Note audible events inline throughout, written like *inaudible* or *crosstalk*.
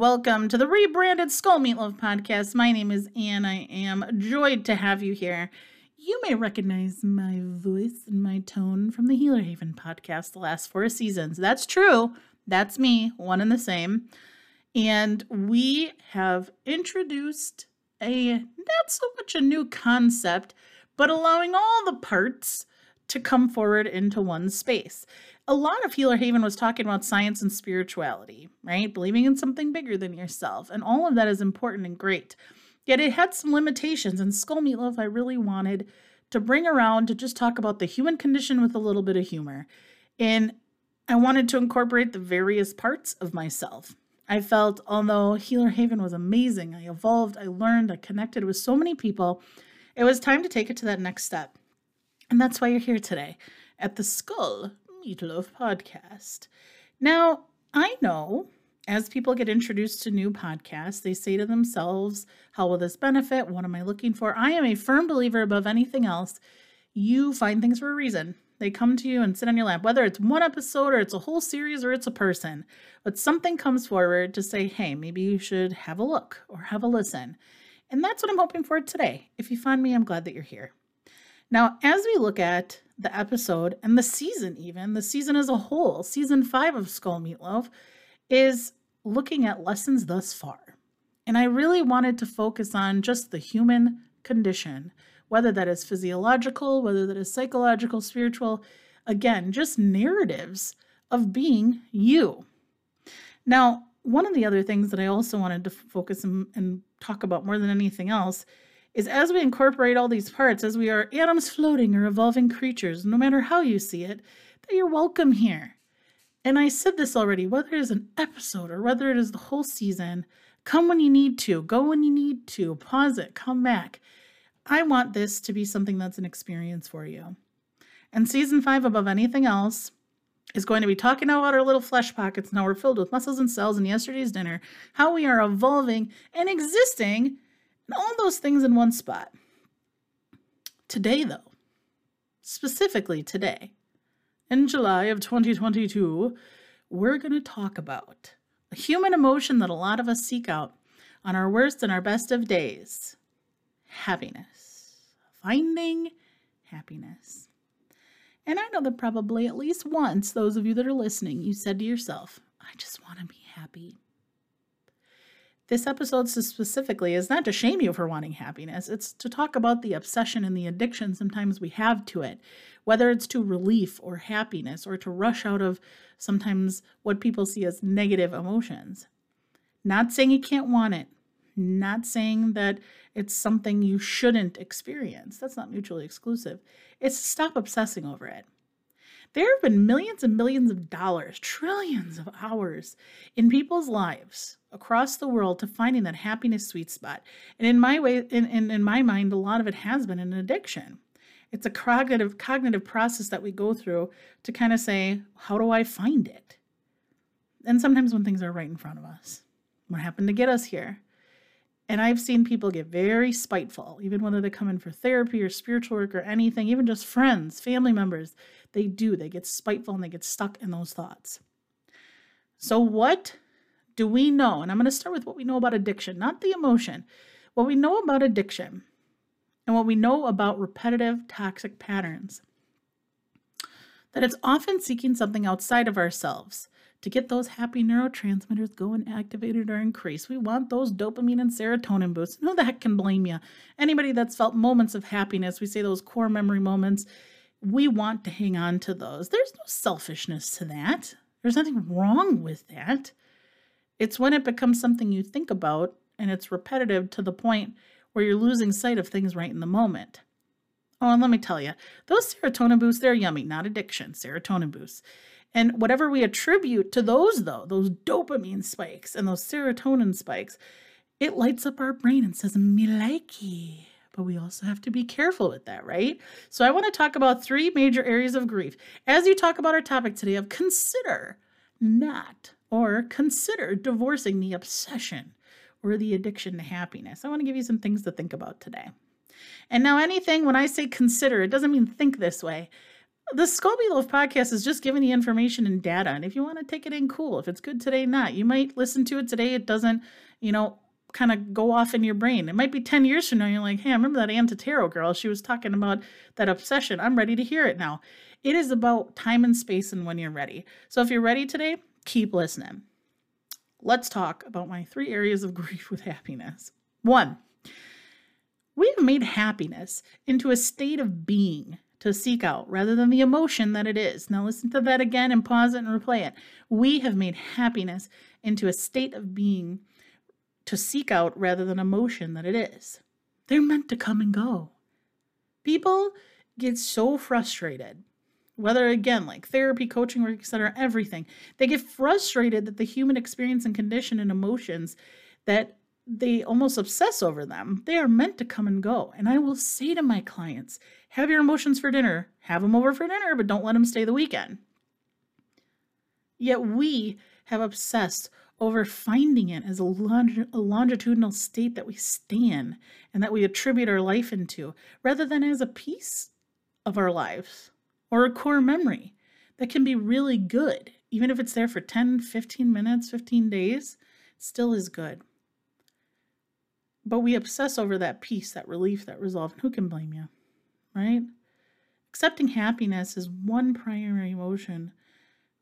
welcome to the rebranded Skull Meatloaf podcast. My name is Ann. I am joyed to have you here. You may recognize my voice and my tone from the Healer Haven podcast the last four seasons. That's true. That's me, one and the same. And we have introduced a not so much a new concept, but allowing all the parts to come forward into one space. A lot of Healer Haven was talking about science and spirituality, right? Believing in something bigger than yourself. And all of that is important and great. Yet it had some limitations. And Skull Meatloaf, I really wanted to bring around to just talk about the human condition with a little bit of humor. And I wanted to incorporate the various parts of myself. I felt, although Healer Haven was amazing, I evolved, I learned, I connected with so many people, it was time to take it to that next step. And that's why you're here today at the Skull Meatloaf podcast. Now, I know as people get introduced to new podcasts, they say to themselves, How will this benefit? What am I looking for? I am a firm believer above anything else. You find things for a reason. They come to you and sit on your lap, whether it's one episode or it's a whole series or it's a person. But something comes forward to say, hey, maybe you should have a look or have a listen. And that's what I'm hoping for today. If you find me, I'm glad that you're here. Now, as we look at the episode and the season, even the season as a whole, season five of Skull Meatloaf is looking at lessons thus far. And I really wanted to focus on just the human condition, whether that is physiological, whether that is psychological, spiritual, again, just narratives of being you. Now, one of the other things that I also wanted to focus and, and talk about more than anything else is as we incorporate all these parts, as we are atoms floating or evolving creatures, no matter how you see it, that you're welcome here. And I said this already whether it is an episode or whether it is the whole season, come when you need to, go when you need to, pause it, come back. I want this to be something that's an experience for you. And season five, above anything else, is going to be talking about our little flesh pockets now we're filled with muscles and cells in yesterday's dinner, how we are evolving and existing all those things in one spot. Today, though, specifically today, in July of 2022, we're going to talk about a human emotion that a lot of us seek out on our worst and our best of days happiness. Finding happiness. And I know that probably at least once, those of you that are listening, you said to yourself, I just want to be happy. This episode specifically is not to shame you for wanting happiness, it's to talk about the obsession and the addiction sometimes we have to it, whether it's to relief or happiness or to rush out of sometimes what people see as negative emotions. Not saying you can't want it, not saying that it's something you shouldn't experience. That's not mutually exclusive. It's to stop obsessing over it. There have been millions and millions of dollars, trillions of hours in people's lives across the world to finding that happiness sweet spot. And in my way, in, in, in my mind, a lot of it has been an addiction. It's a cognitive cognitive process that we go through to kind of say, how do I find it? And sometimes when things are right in front of us. What happened to get us here? And I've seen people get very spiteful, even whether they come in for therapy or spiritual work or anything, even just friends, family members. They do. They get spiteful and they get stuck in those thoughts. So, what do we know? And I'm going to start with what we know about addiction, not the emotion. What we know about addiction and what we know about repetitive toxic patterns. That it's often seeking something outside of ourselves to get those happy neurotransmitters going, activated, or increased. We want those dopamine and serotonin boosts. Who the heck can blame you? Anybody that's felt moments of happiness, we say those core memory moments, we want to hang on to those. There's no selfishness to that. There's nothing wrong with that. It's when it becomes something you think about and it's repetitive to the point where you're losing sight of things right in the moment. Oh, and let me tell you, those serotonin boosts, they're yummy, not addiction, serotonin boosts. And whatever we attribute to those, though, those dopamine spikes and those serotonin spikes, it lights up our brain and says, me likey. But we also have to be careful with that, right? So I want to talk about three major areas of grief. As you talk about our topic today of consider not or consider divorcing the obsession or the addiction to happiness. I want to give you some things to think about today. And now, anything when I say consider, it doesn't mean think this way the Skull Meatloaf podcast is just giving you information and data. And if you want to take it in, cool. If it's good today, not. You might listen to it today. It doesn't, you know, kind of go off in your brain. It might be 10 years from now. You're like, hey, I remember that Ann Totaro girl. She was talking about that obsession. I'm ready to hear it now. It is about time and space and when you're ready. So if you're ready today, keep listening. Let's talk about my three areas of *laughs* grief with happiness. One, we have made happiness into a state of being to seek out rather than the emotion that it is. Now, listen to that again and pause it and replay it. We have made happiness into a state of being to seek out rather than emotion that it is. They're meant to come and go. People get so frustrated, whether again, like therapy, coaching work, etc., everything. They get frustrated that the human experience and condition and emotions that they almost obsess over them. They are meant to come and go. And I will say to my clients, have your emotions for dinner, have them over for dinner, but don't let them stay the weekend. Yet we have obsessed over finding it as a, long, a longitudinal state that we stand and that we attribute our life into, rather than as a piece of our lives or a core memory that can be really good. Even if it's there for 10, 15 minutes, 15 days, still is good. But we obsess over that peace, that relief, that resolve. And who can blame you? Right? Accepting happiness as one primary emotion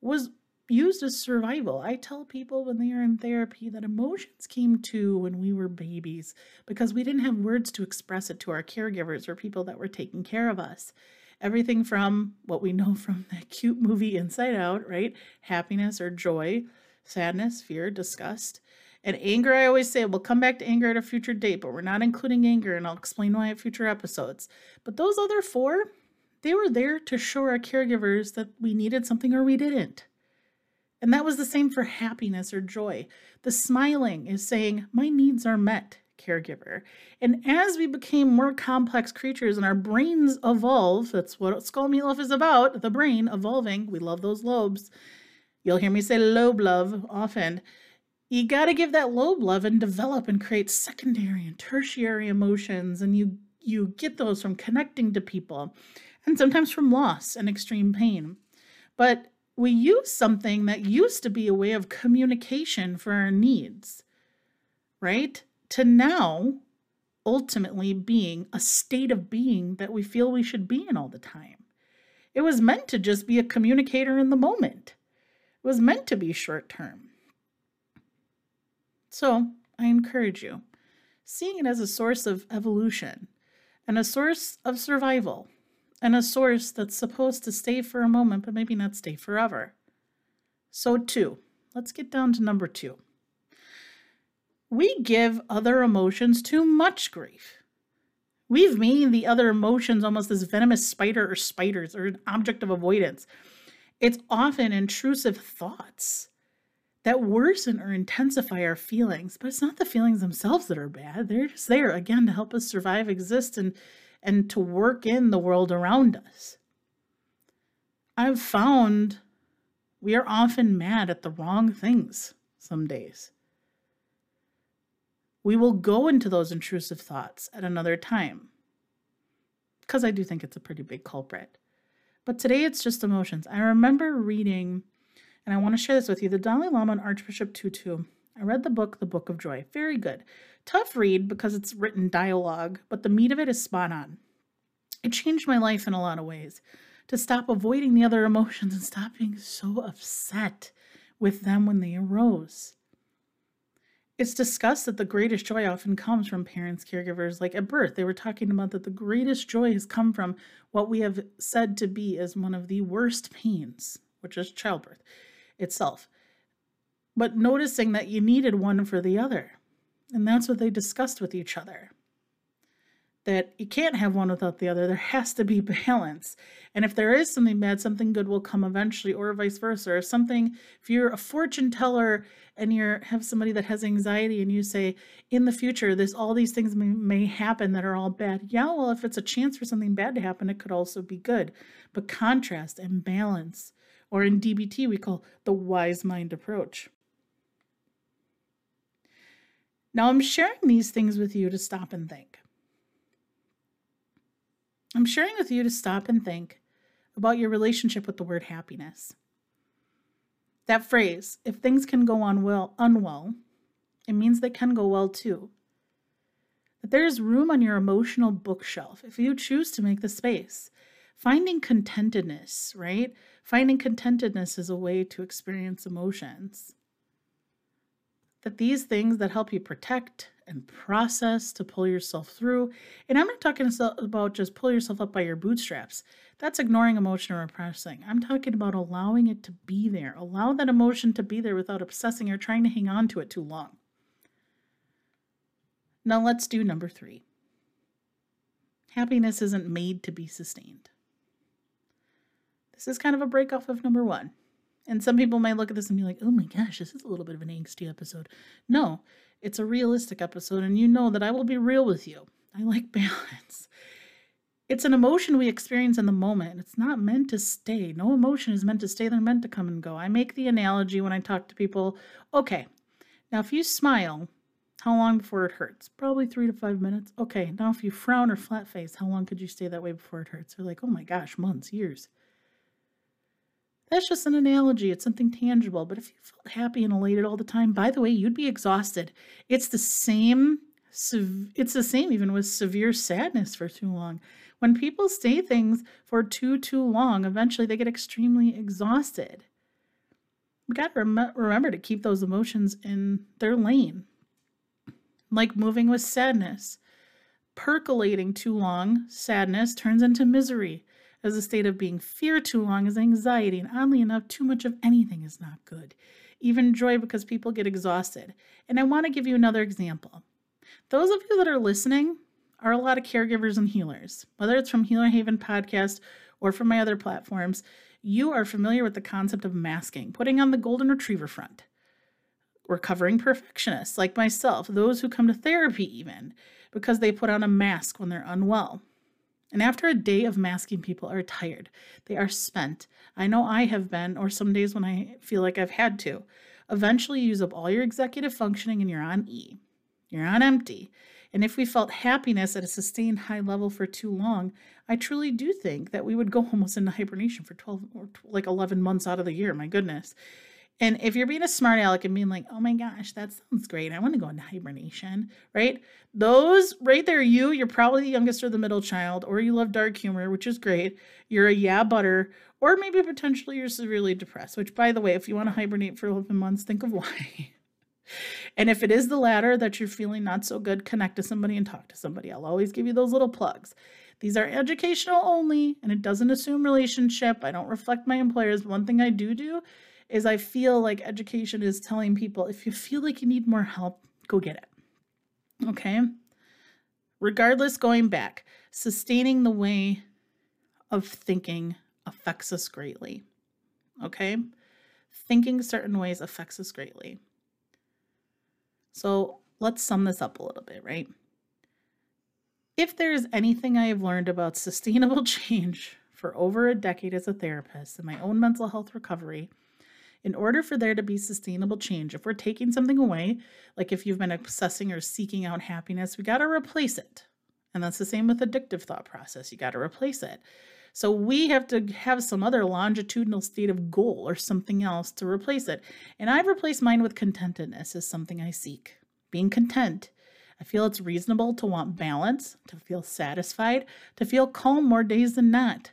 was used as survival. I tell people when they are in therapy that emotions came to when we were babies because we didn't have words to express it to our caregivers or people that were taking care of us. Everything from what we know from that cute movie Inside Out, right? Happiness or joy, sadness, fear, disgust, and anger, I always say, we'll come back to anger at a future date, but we're not including anger, and I'll explain why at future episodes. But those other four, they were there to show our caregivers that we needed something or we didn't. And that was the same for happiness or joy. The smiling is saying, My needs are met, caregiver. And as we became more complex creatures and our brains evolve, that's what Skull Meatloaf is about the brain evolving. We love those lobes. You'll hear me say lobe love often you got to give that lobe love and develop and create secondary and tertiary emotions and you you get those from connecting to people and sometimes from loss and extreme pain. But we use something that used to be a way of communication for our needs right? To now ultimately being a state of being that we feel we should be in all the time. It was meant to just be a communicator in the moment. It was meant to be short term so I encourage you, seeing it as a source of evolution and a source of survival and a source that's supposed to stay for a moment, but maybe not stay forever. So, two, let's get down to number two. We give other emotions too much grief. We've made the other emotions almost as venomous spider or spiders or an object of avoidance. It's often intrusive thoughts that worsen or intensify our feelings, but it's not the feelings themselves that are bad. They're just there again to help us survive, exist, and and to work in the world around us. I've found we are often mad at the wrong things some days. We will go into those intrusive thoughts at another time because I do think it's a pretty big culprit. But today it's just emotions. I remember reading and I want to share this with you. The Dalai Lama and Archbishop Tutu. I read the book, The Book of Joy. Very good. Tough read because it's written dialogue, but the meat of it is spot on. It changed my life in a lot of ways. To stop avoiding the other emotions and stop being so upset with them when they arose. It's discussed that the greatest joy often comes from parents, caregivers. Like at birth, they were talking about that the greatest joy has come from what we have said to be as one of the worst pains, which is childbirth itself, but noticing that you needed one for the other. And that's what they discussed with each other. That you can't have one without the other. There has to be *laughs* balance. And if there is something bad, something good will come eventually, or vice versa. If something, if you're a fortune teller and you have somebody that has anxiety and you say, in the future, there's all these things may, may happen that are all bad. Yeah, well, if it's a chance for something bad to happen, it could also be good. But contrast and balance or in DBT, we call the wise mind approach. Now, I'm sharing these things with you to stop and think. I'm sharing with you to stop and think about your relationship with the word happiness. That phrase, if things can go on well unwell, it means they can go well too. That there is room on your emotional bookshelf if you choose to make the space. Finding contentedness, right? Finding contentedness is a way to experience emotions. That these things that help you protect and process to pull yourself through, and I'm not talking about just pull yourself up by your bootstraps. That's ignoring emotion or repressing. I'm talking about allowing it to be there. Allow that emotion to be there without obsessing or trying to hang on to it too long. Now let's do number three. Happiness isn't made to be sustained. This is kind of a break off of number one. And some people might look at this and be like, oh my gosh, this is a little bit of an angsty episode. No, it's a realistic episode, and you know that I will be real with you. I like *laughs* balance. It's an emotion we experience in the moment. It's not meant to stay. No emotion is meant to stay. They're meant to come and go. I make the analogy when I talk to people okay, now if you smile, how long before it hurts? Probably three to five minutes. Okay, now if you frown or flat face, how long could you stay that way before it hurts? They're like, oh my gosh, months, years. That's just an analogy. It's something tangible. But if you felt happy and elated all the time, by the way, you'd be exhausted. It's the same. It's the same even with severe sadness for too long. When people stay things for too too long, eventually they get extremely exhausted. We got to rem- remember to keep those emotions in their lane. Like moving with sadness. Percolating too long, sadness turns into misery as a state of being fear too long is anxiety, and oddly enough, too much of anything is not good. Even joy because people get exhausted. And I want to give you another example. Those of you that are listening are a lot of caregivers and healers, whether it's from Healer Haven podcast or from my other platforms. You are familiar with the concept of masking, putting on the golden retriever front. Recovering perfectionists like myself, those who come to therapy even, because they put on a mask when they're unwell. And after a day of masking, people are tired. They are spent. I know I have been, or some days when I feel like I've had to. Eventually, use up all your executive functioning and you're on E. You're on empty. And if we felt happiness at a sustained high level for too long, I truly do think that we would go *laughs* almost into hibernation for 12 or like 11 months out of the year. My goodness. And if you're being a smart aleck and being like, oh my gosh, that sounds great. I want to go into hibernation, right? Those right there, you, you're probably the youngest or the middle child, or you love dark humor, which is great. You're a yeah butter, or maybe potentially you're severely depressed, which by the way, if you want to hibernate for 11 months, think of why. *laughs* and if it is the latter that you're feeling not so good, connect to somebody and talk to somebody. I'll always give you those little plugs. These are educational only, and it doesn't assume relationship. I don't reflect my employers. One thing I do do is I feel like education is telling people if you feel like you need more help, go get it. Okay? Regardless, going back, sustaining the way of thinking affects us greatly. Okay? Thinking certain ways affects us greatly. So let's sum this up a little bit, right? If there is anything I have learned about sustainable *laughs* change for over a decade as a therapist in my own mental health recovery, in order for there to be sustainable change, if we're taking something away, like if you've been obsessing or seeking out happiness, we got to replace it. And that's the same with addictive thought process. You got to replace it. So we have to have some other longitudinal state of goal or something else to replace it. And I've replaced mine with contentedness as something I seek. Being content. I feel it's reasonable to want balance, to feel satisfied, to feel calm more days than not.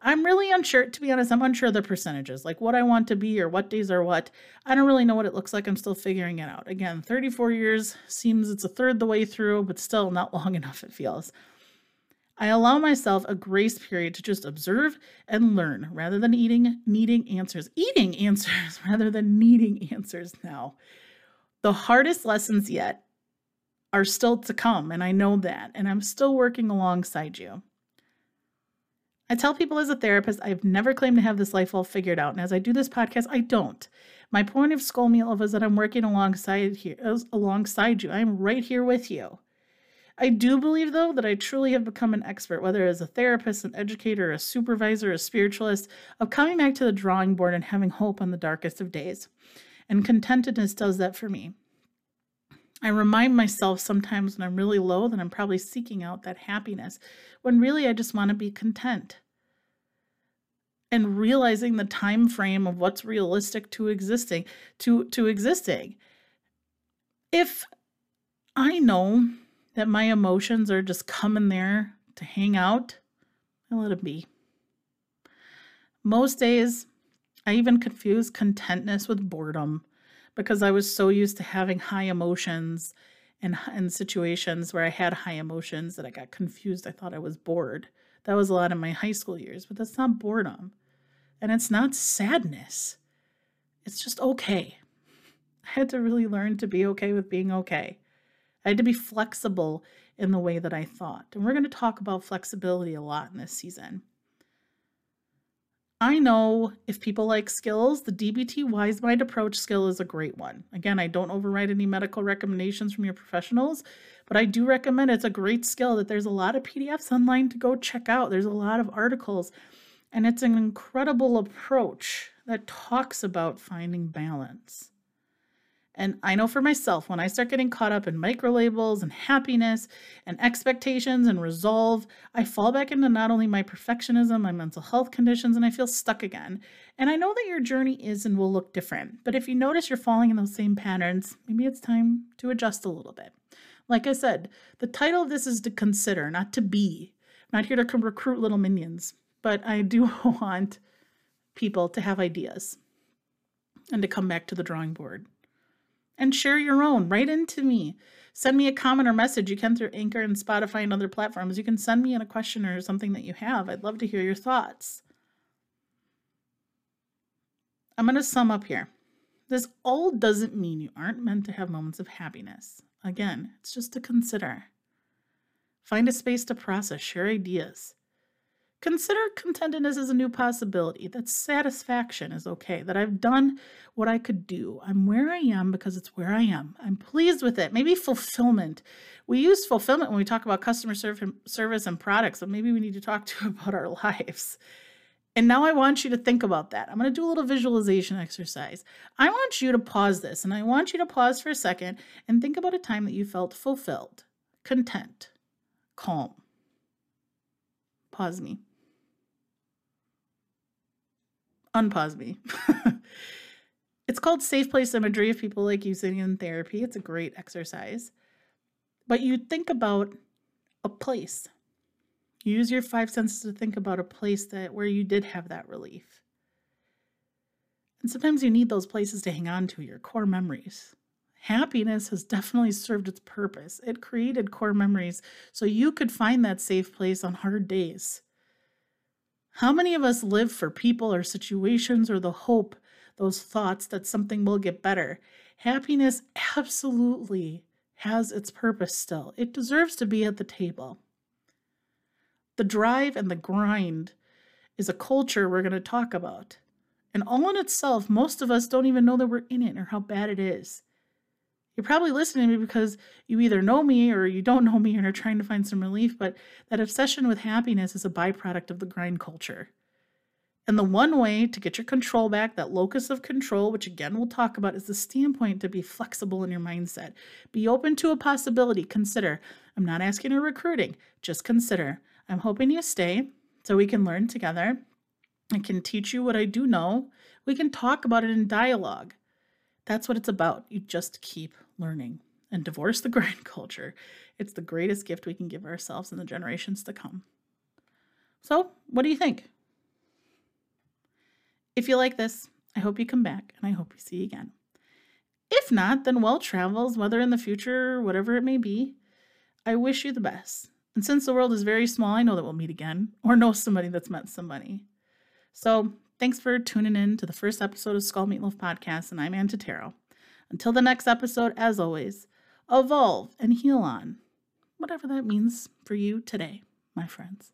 I'm really unsure, to be honest, I'm unsure of the percentages, like what I want to be or what days are what. I don't really know what it looks like. I'm still figuring it out. Again, 34 years seems it's a third the way through, but still not *laughs* long enough, it feels. I allow myself a grace period to just observe and learn rather than eating, needing answers. Eating answers *laughs* rather than needing answers now. The hardest lessons yet are still to come, and I know that, and I'm still working alongside you. I tell people as a therapist, I've never claimed to have this life all figured out. And as I do this podcast, I don't. My point of Meatloaf is that I'm working alongside here, uh, alongside you. I'm right here with you. I do believe, though, that I truly have become an expert, whether as a therapist, an educator, a supervisor, a spiritualist, of coming back to the drawing board and having hope on the darkest of days. And contentedness does that for me. I remind myself sometimes when I'm really low that I'm probably seeking out that happiness, when really I just want to be content. and realizing the time frame of what's realistic to existing to to existing. If i know that my emotions are just coming there to hang out i let it be. Most days i even confuse contentness with boredom because i was so used to having high emotions and in situations where i had high emotions that i got confused i thought i was bored that was a lot in my high school years but that's not boredom and it's not sadness, it's just okay. I had to really learn to be okay with being okay. I had to be flexible in the way that I thought. And we're going to talk about flexibility a lot in this season. I know if people like skills, the DBT Wise Mind approach skill is a great one. Again, I don't override any medical recommendations from your professionals, but I do recommend it's a great skill that there's a lot of PDFs online to go check out. There's a lot of articles and it's an incredible approach that talks about finding balance. And I know for myself, when I start getting caught up in micro labels and happiness and expectations and resolve, I fall back into not only my perfectionism, my mental health conditions, and I feel stuck again. And I know that your journey is and will look different. But if you notice you're falling in those same patterns, maybe it's time to adjust a little bit. Like I said, the title of this is to consider, not to be. I'm not here to recruit little minions but I do *laughs* want people to have ideas and to come back to the drawing board and share your own. Write into me. Send me a comment or message. You can through Anchor and Spotify and other platforms. You can send me in a question or something that you have. I'd love to hear your thoughts. I'm going to sum up here. This all doesn't mean you aren't meant to have moments of happiness. Again, it's just to consider. Find a space to process, share ideas. Consider contentedness as a new possibility, that satisfaction is okay, that I've done what I could do. I'm where I am because it's where I am. I'm pleased with it. Maybe fulfillment. We use fulfillment when we talk about customer service and products, but maybe we need to talk to *laughs* about our lives. And now I want you to think about that. I'm going to do a little visualization exercise. I want you to pause this and I want you to pause for a second and think about a time that you felt fulfilled, content, calm. Pause me unpause me. *laughs* it's called safe place imagery if people like using it in therapy. It's a great exercise. But you think about a place. use your five senses to think about a place that where you did have that relief. And sometimes you need those places to hang on to, your core memories. Happiness has definitely served its purpose. It created core memories so you could find that safe place on hard days. How many of us live for people or situations or the hope, those thoughts that something will get better? Happiness absolutely has its purpose still. It deserves to be at the table. The drive and the grind is a culture we're going to talk about. And all in itself, most of us don't even know that we're in it or how bad it is. You're probably listening to me because you either know me or you don't know me and are trying to find some relief, but that obsession with happiness is a byproduct of the grind culture. And the one way to get your control back, that locus of control, which again we'll talk about, is the standpoint to be flexible in your mindset. Be open to a possibility. Consider. I'm not asking you recruiting, just consider. I'm hoping you stay so we can learn together. I can teach you what I do know. We can talk about it in dialogue. That's what it's about. You just keep learning and divorce the *laughs* grind culture. It's the greatest gift we can give ourselves in the generations to come. So, what do you think? If you like this, I hope you come back and I hope you see you again. If not, then well travels, whether in the future, or whatever it may be. I wish you the best. And since the world is very small, I know that we'll meet again or know somebody that's met somebody. So Thanks for tuning in to the first episode of Skull Meatloaf Podcast, and I'm Ann Totaro. Until the next episode, as always, evolve and heal on, whatever that means for you today, my friends.